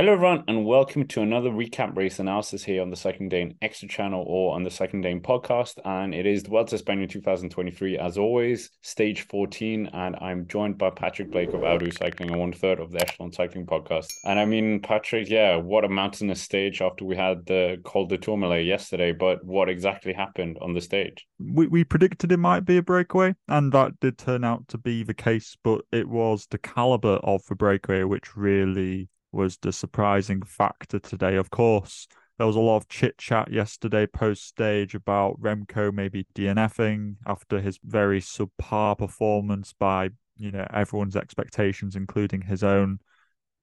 Hello, everyone, and welcome to another recap race analysis here on the Cycling Dane Extra channel or on the Cycling Dane podcast. And it is the Vuelta España 2023, as always, stage 14. And I'm joined by Patrick Blake of Ow Do Cycling and one third of the Echelon Cycling podcast. And I mean, Patrick, yeah, what a mountainous stage after we had the Col de Tourmalet yesterday. But what exactly happened on the stage? We, we predicted it might be a breakaway, and that did turn out to be the case. But it was the caliber of the breakaway which really was the surprising factor today. Of course, there was a lot of chit chat yesterday post stage about Remco maybe DNFing after his very subpar performance by you know everyone's expectations, including his own,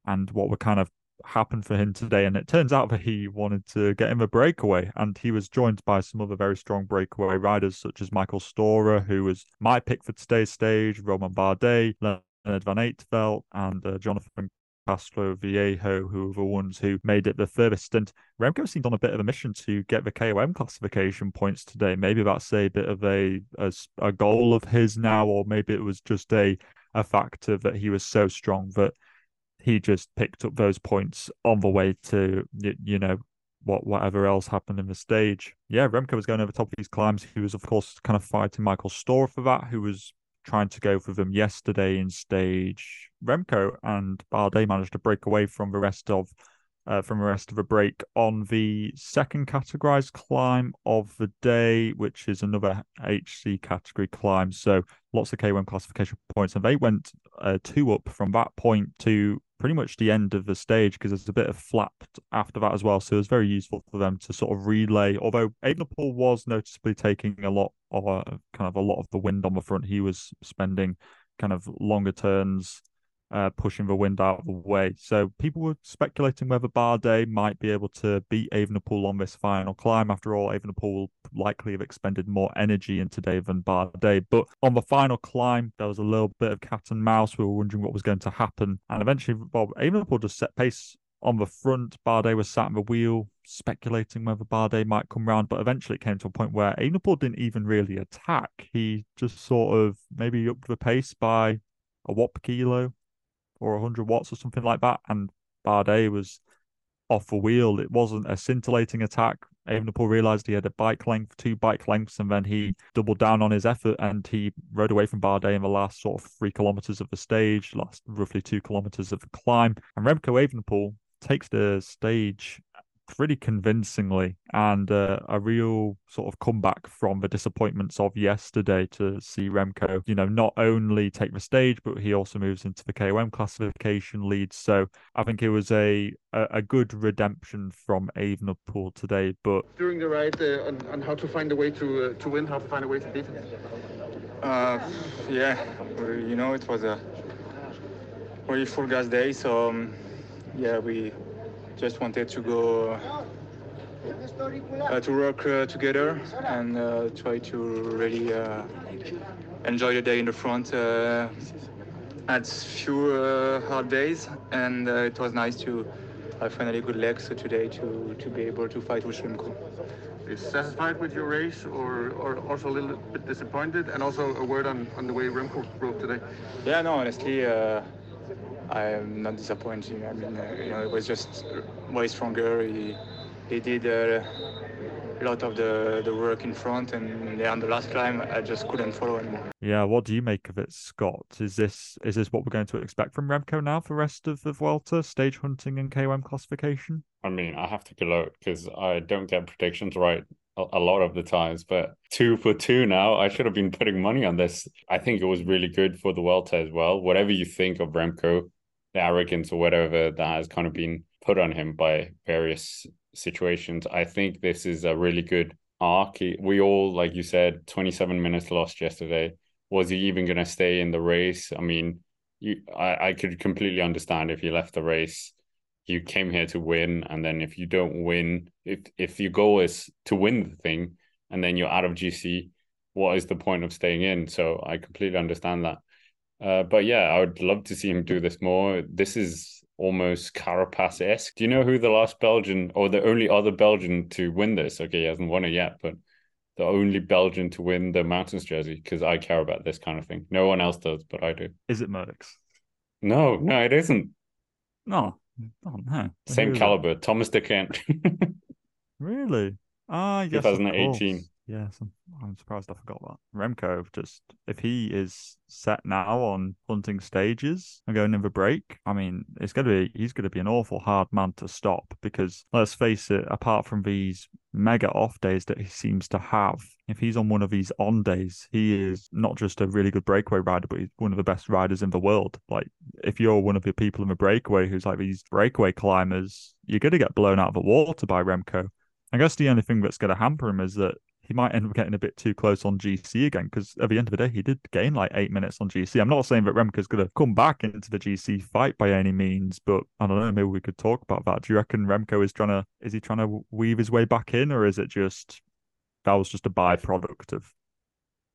and what would kind of happen for him today. And it turns out that he wanted to get him a breakaway, and he was joined by some other very strong breakaway riders such as Michael Storer, who was my pick for today's stage, Romain Bardet, Lennert Van Eetvelt, and uh, Jonathan Castroviejo, who were the ones who made it the furthest. And Remco seemed on a bit of a mission to get the KOM classification points today. Maybe that's a bit of a, a, a goal of his now, or maybe it was just a a factor that he was so strong that he just picked up those points on the way to you know what whatever else happened in the stage. Yeah, Remco was going over top of these climbs. He was of course kind of fighting Michael Storer for that, who was trying to go for them yesterday in stage. Remco and Bardet managed to break away from the rest of uh, from the rest of the break on the second categorized climb of the day, which is another HC category climb. So lots of KOM classification points, and they went uh, two up from that point to pretty much the end of the stage because there's a bit of flapped after that as well. So it was very useful for them to sort of relay. Although Evenepoel was noticeably taking a lot of uh, kind of a lot of the wind on the front, he was spending kind of longer turns uh, pushing the wind out of the way. So people were speculating whether Bardet might be able to beat Evenepoel on this final climb. After all, Evenepoel will likely have expended more energy in today than Bardet. But on the final climb, there was a little bit of cat and mouse. We were wondering what was going to happen. And eventually, Evenepoel just set pace on the front. Bardet was sat in the wheel, speculating whether Bardet might come round, but eventually it came to a point where Evenepoel didn't even really attack. He just sort of maybe upped the pace by a per kilo, or 100 watts or something like that. And Bardet was off the wheel. It wasn't a scintillating attack. Evenepoel realized he had a bike length, two bike lengths, and then he doubled down on his effort and he rode away from Bardet in the last sort of three kilometers of the stage, last roughly two kilometers of the climb. And Remco Evenepoel takes the stage pretty convincingly and uh, a real sort of comeback from the disappointments of yesterday to see Remco, you know, not only take the stage, but he also moves into the KOM classification lead. So I think it was a a, a good redemption from Evenepoel today. But during the ride, uh, on, on, how to find a way to uh, to win, how to find a way to beat him. Uh, yeah, you know, it was a very full gas day, so um, yeah, we just wanted to go uh, to work uh, together and uh, try to really uh, enjoy the day in the front. Uh, had few uh, hard days, and it was nice to have finally good legs today to to be able to fight with Remco. is satisfied with your race, or, or also a little bit disappointed? And also a word on, on the way Remco broke today. Yeah, no, honestly. I'm not disappointed. I mean, uh, you know, it was just way stronger. He, he did uh, a lot of the, the work in front, and yeah, on the last climb, I just couldn't follow anymore. Yeah, what do you make of it, Scott? Is this is this what we're going to expect from Remco now for the rest of the Vuelta, stage hunting and KOM classification? I mean, I have to gloat because I don't get predictions right a lot of the times, but two for two now. I should have been putting money on this. I think it was really good for the Vuelta as well. Whatever you think of Remco, the arrogance or whatever that has kind of been put on him by various situations. I think this is a really good arc. We all, like you said, 27 minutes lost yesterday. Was he even going to stay in the race? I mean, you, I, I could completely understand if you left the race. You came here to win, and then if you don't win, if if your goal is to win the thing, and then you're out of GC, what is the point of staying in? So I completely understand that. Uh, but yeah, I would love to see him do this more. This is almost Carapaz esque. Do you know who the last Belgian or the only other Belgian to win this? Okay, he hasn't won it yet, but the only Belgian to win the Mountains jersey because I care about this kind of thing. No one else does, but I do. Is it Merckx? No, no, it isn't. No, Oh no. Same is it? caliber, Thomas De Gendt. Really? Ah, yes. of 2018. Yes, I'm, surprised I forgot that. Remco, just if he is set now on hunting stages and going in the break, I mean, it's gonna be he's gonna be an awful hard man to stop because let's face it, apart from these mega off days that he seems to have, if he's on one of these on days, he is not just a really good breakaway rider, but he's one of the best riders in the world. Like if you're one of the people in the breakaway who's like these breakaway climbers, you're gonna get blown out of the water by Remco. I guess the only thing that's going to hamper him is that he might end up getting a bit too close on GC again because at the end of the day, he did gain like eight minutes on GC. I'm not saying that Remco's going to come back into the GC fight by any means, but I don't know. Maybe we could talk about that. Do you reckon Remco is trying to is he trying to weave his way back in, or is it just that was just a byproduct of?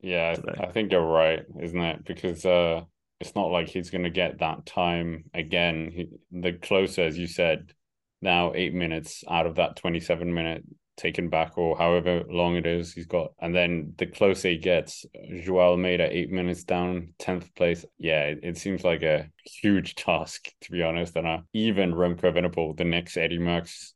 Yeah, I, today. I think you're right, isn't it? Because uh, it's not like he's going to get that time again. He, the closer, as you said, now eight minutes out of that 27 minute taken back or however long it is he's got. And then the closer he gets, Joao Almeida, eight minutes down, 10th place. Yeah, it, it seems like a huge task, to be honest. And uh, even Remco Evenepoel, the next Eddie Merckx,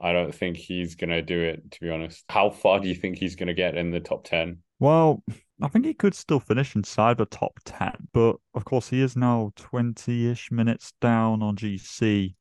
I don't think he's to do it, to be honest. How far do you think he's to get in the top 10? Well, I think he could still finish inside the top 10, but of course, he is now 20 ish minutes down on GC.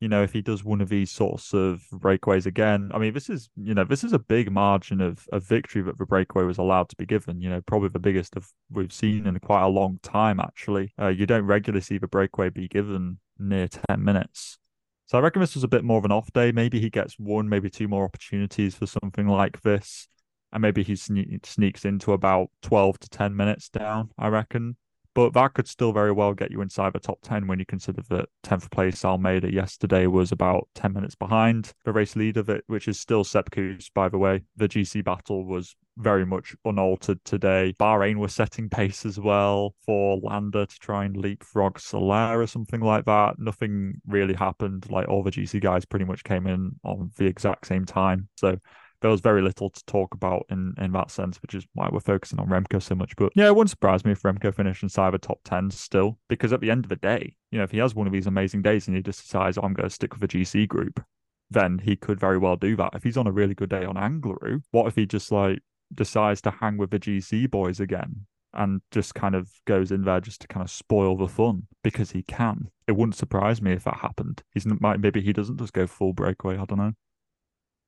You know, if he does one of these sorts of breakaways again, I mean, this is, you know, this is a big margin of, of victory that the breakaway was allowed to be given. You know, probably the biggest of we've seen in quite a long time, actually. Uh, you don't regularly see the breakaway be given near 10 minutes. So I reckon this was a bit more of an off day. Maybe he gets one, maybe two more opportunities for something like this and maybe he sne- sneaks into about 12 to 10 minutes down, I reckon. But that could still very well get you inside the top 10 when you consider that 10th place Almeida yesterday was about 10 minutes behind the race leader, that, which is still Sepp Kuss, by the way. The GC battle was very much unaltered today. Bahrain was setting pace as well for Landa to try and leapfrog Soler or something like that. Nothing really happened. Like all the GC guys pretty much came in on the exact same time. So there was very little to talk about in, in that sense, which is why we're focusing on Remco so much. But yeah, it wouldn't surprise me if Remco finished inside the top 10 still, because at the end of the day, you know, if he has one of these amazing days and he just decides, oh, I'm going to stick with the GC group, then he could very well do that. If he's on a really good day on Angliru, what if he just like decides to hang with the GC boys again? And just kind of goes in there just to kind of spoil the fun because he can. It wouldn't surprise me if that happened. He's maybe he doesn't just go full breakaway. I don't know.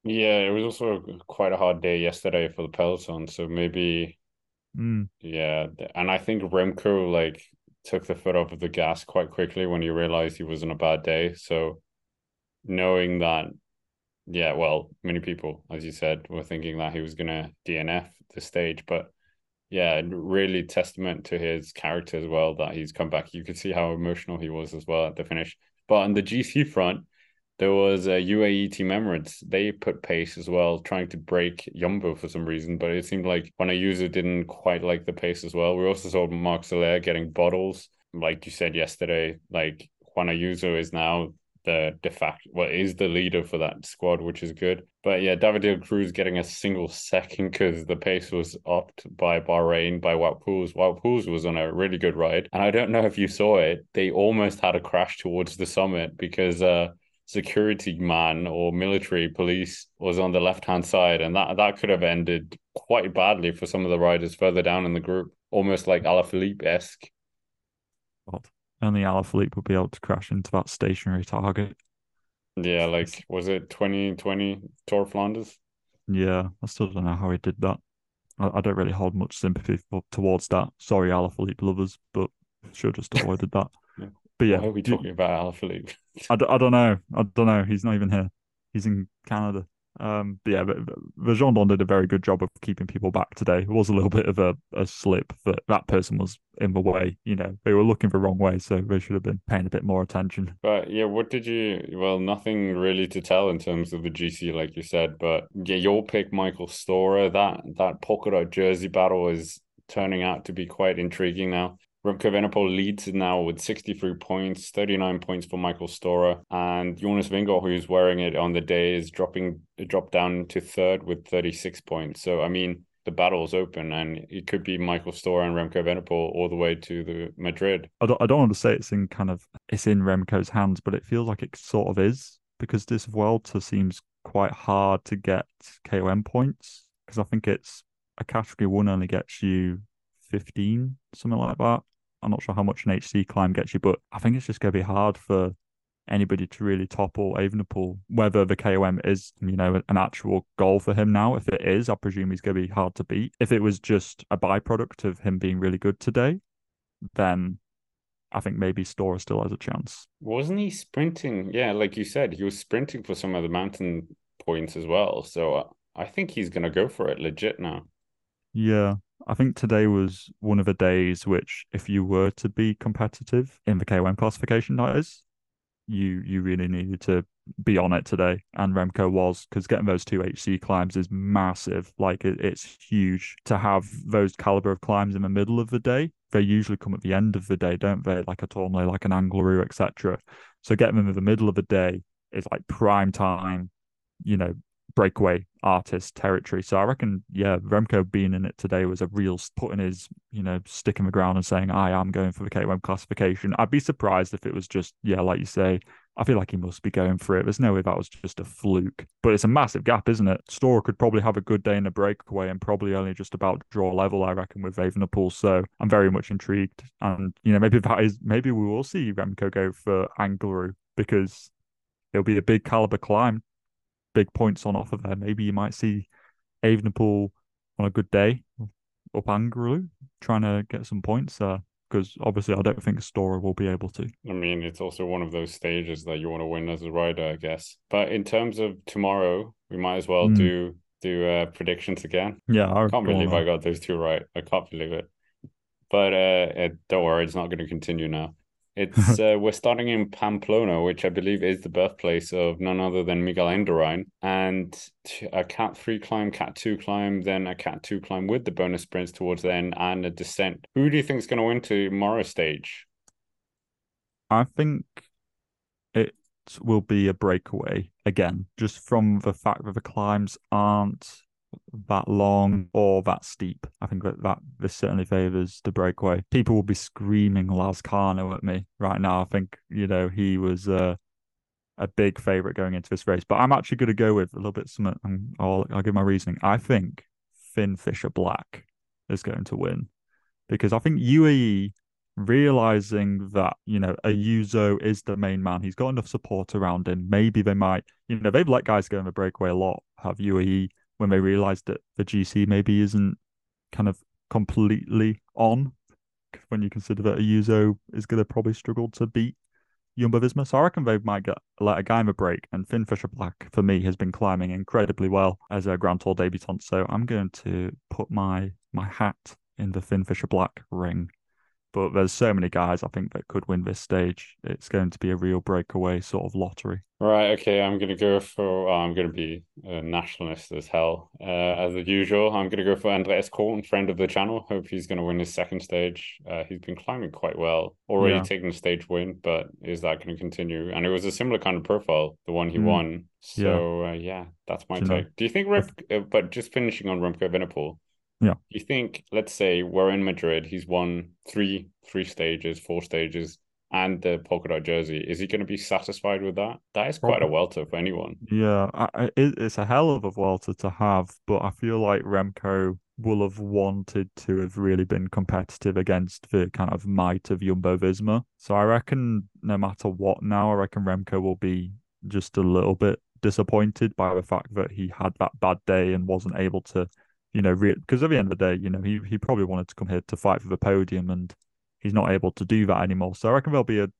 Yeah, it was also quite a hard day yesterday for the peloton. So maybe, Mm. yeah. And I think Remco like took the foot off of the gas quite quickly when he realized he was in a bad day. So knowing that, yeah, well, many people, as you said, were thinking that he was gonna DNF the stage, but yeah, really testament to his character as well that he's come back. You could see how emotional he was as well at the finish. But on the GC front, there was a UAE Team Emirates. They put pace as well, trying to break Jumbo for some reason, but it seemed like Juan Ayuso didn't quite like the pace as well. We also saw Marc Soler getting bottles, like you said yesterday. Like Juan Ayuso is now the de facto, well, is the leader for that squad, which is good. But yeah, David Cruz getting a single second because the pace was upped by Bahrain, by Wout Poels. Wout Poels was on a really good ride. And I don't know if you saw it, they almost had a crash towards the summit because uh security man or military police was on the left hand side, and that that could have ended quite badly for some of the riders further down in the group, almost like Alaphilippe esque. Only Alaphilippe would be able to crash into that stationary target. Yeah, like was it twenty twenty Tour of Flanders? Yeah, I still don't know how he did that. I, I don't really hold much sympathy for, towards that. Sorry, Alaphilippe lovers, but should have just avoided that. Yeah. But yeah, Why are we do- talking about Alaphilippe? I, d- I don't know. I don't know. He's not even here. He's in Canada. Um, but yeah, but, but did a very good job of keeping people back today. It was a little bit of a, a slip that that person was in the way. You know, they were looking the wrong way, so they should have been paying a bit more attention. But yeah, what did you? Well, nothing really to tell in terms of the GC, like you said. But yeah, your pick, Michael Storer. That that polka dot jersey battle is turning out to be quite intriguing now. Remco Evenepoel leads now with 63 points, 39 points for Michael Storer, and Jonas Vingegaard, who's wearing it on the day, is dropping dropped down to third with 36 points. So I mean, the battle is open, and it could be Michael Storer and Remco Evenepoel all the way to the Madrid. I don't, I don't want to say it's in kind of it's in Remco's hands, but it feels like it sort of is because this Vuelta seems quite hard to get KOM points because I think it's a category one only gets you 15, something like that. I'm not sure how much an HC climb gets you, but I think it's just going to be hard for anybody to really topple Evenepoel. Whether the KOM is, you know, an actual goal for him now. If it is, I presume he's going to be hard to beat. If it was just a byproduct of him being really good today, then I think maybe Storer still has a chance. Wasn't he sprinting? Yeah, like you said, he was sprinting for some of the mountain points as well. So uh, I think he's going to go for it legit now. Yeah, I think today was one of the days which, if you were to be competitive in the KOM classification, that is, you you really needed to be on it today. And Remco was because getting those two HC climbs is massive. Like it, it's huge to have those caliber of climbs in the middle of the day. They usually come at the end of the day, don't they? Like a Tournai, like an Angliru, etc. So getting them in the middle of the day is like prime time. You know, breakaway artist territory. So I reckon, yeah, Remco being in it today was a real putting his, you know, stick in the ground and saying, I am going for the KOM classification. I'd be surprised if it was just, yeah, like you say, I feel like he must be going for it. There's no way that was just a fluke. But it's a massive gap, isn't it? Storer could probably have a good day in a breakaway and probably only just about draw level, I reckon, with Evenepoel. So I'm very much intrigued. And, you know, maybe that is maybe we will see Remco go for Angliru because it'll be a big caliber climb big points on offer there. Maybe you might see Evenepoel on a good day up Angliru trying to get some points there. Because obviously, I don't think Storer will be able to. I mean, it's also one of those stages that you want to win as a rider, I guess. But in terms of tomorrow, we might as well mm. do do uh, predictions again. Yeah, I can't believe I got those two right. I can't believe it. But uh, don't worry, it's not going to continue now. It's uh, we're starting in Pamplona, which I believe is the birthplace of none other than Miguel Indurain, and a Cat three climb, Cat two climb, then a Cat two climb with the bonus sprints towards the end, and a descent. Who do you think is going to win tomorrow stage? I think it will be a breakaway again, just from the fact that the climbs aren't that long or that steep. I think that, that this certainly favours the breakaway. People will be screaming Lazkano at me right now. I think, you know, he was uh, a big favourite going into this race. But I'm actually going to go with a little bit some, I'll, I'll give my reasoning. I think Finn Fisher Black is going to win because I think UAE realizing that you know Ayuso is the main man. He's got enough support around him. Maybe they might, you know, they've let guys go in the breakaway a lot. Have UAE when they realized that the GC maybe isn't kind of completely on when you consider that Ayuso is going to probably struggle to beat Jumbo Visma. So I reckon they might get let a in a break. And Finn Fisher Black, for me, has been climbing incredibly well as a Grand Tour debutant. So I'm going to put my my hat in the Finn Fisher Black ring but there's so many guys I think that could win this stage. It's going to be a real breakaway sort of lottery. Right. Okay. I'm going to go for. I'm going to be a nationalist as hell, uh, as usual. I'm going to go for Andreas Kron, friend of the channel. Hope he's going to win his second stage. Uh, he's been climbing quite well, already yeah. taking a stage win, but is that going to continue? And it was a similar kind of profile, the one he mm. won. So yeah, uh, yeah that's my Do take. Know? Do you think Rip? Uh, but just finishing on Remco Evenepoel, yeah. You think, let's say we're in Madrid, he's won three three stages, four stages, and the polka dot jersey. Is he going to be satisfied with that? That is quite a welter for anyone. Yeah, I, it's a hell of a welter to have, but I feel like Remco will have wanted to have really been competitive against the kind of might of Jumbo Visma. So I reckon no matter what now, I reckon Remco will be just a little bit disappointed by the fact that he had that bad day and wasn't able to you know, because at the end of the day, you know, he he probably wanted to come here to fight for the podium, and he's not able to do that anymore. So I reckon there'll be a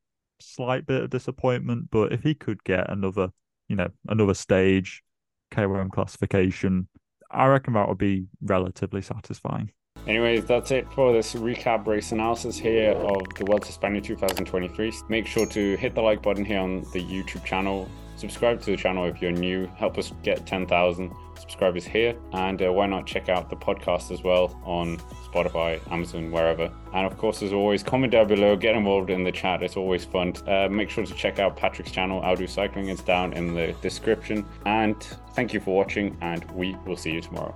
slight bit of disappointment, but if he could get another, you know, another stage, KOM classification, I reckon that would be relatively satisfying. Anyways, that's it for this recap race analysis here of the Vuelta a España 2023. Make sure to hit the like button here on the YouTube channel. Subscribe to the channel if you're new. Help us get 10,000 subscribers here. And uh, why not check out the podcast as well on Spotify, Amazon, wherever. And of course, as always, comment down below, get involved in the chat. It's always fun. Uh, make sure to check out Patrick's channel, Ow Do Cycling. It's down in the description. And thank you for watching, and we will see you tomorrow.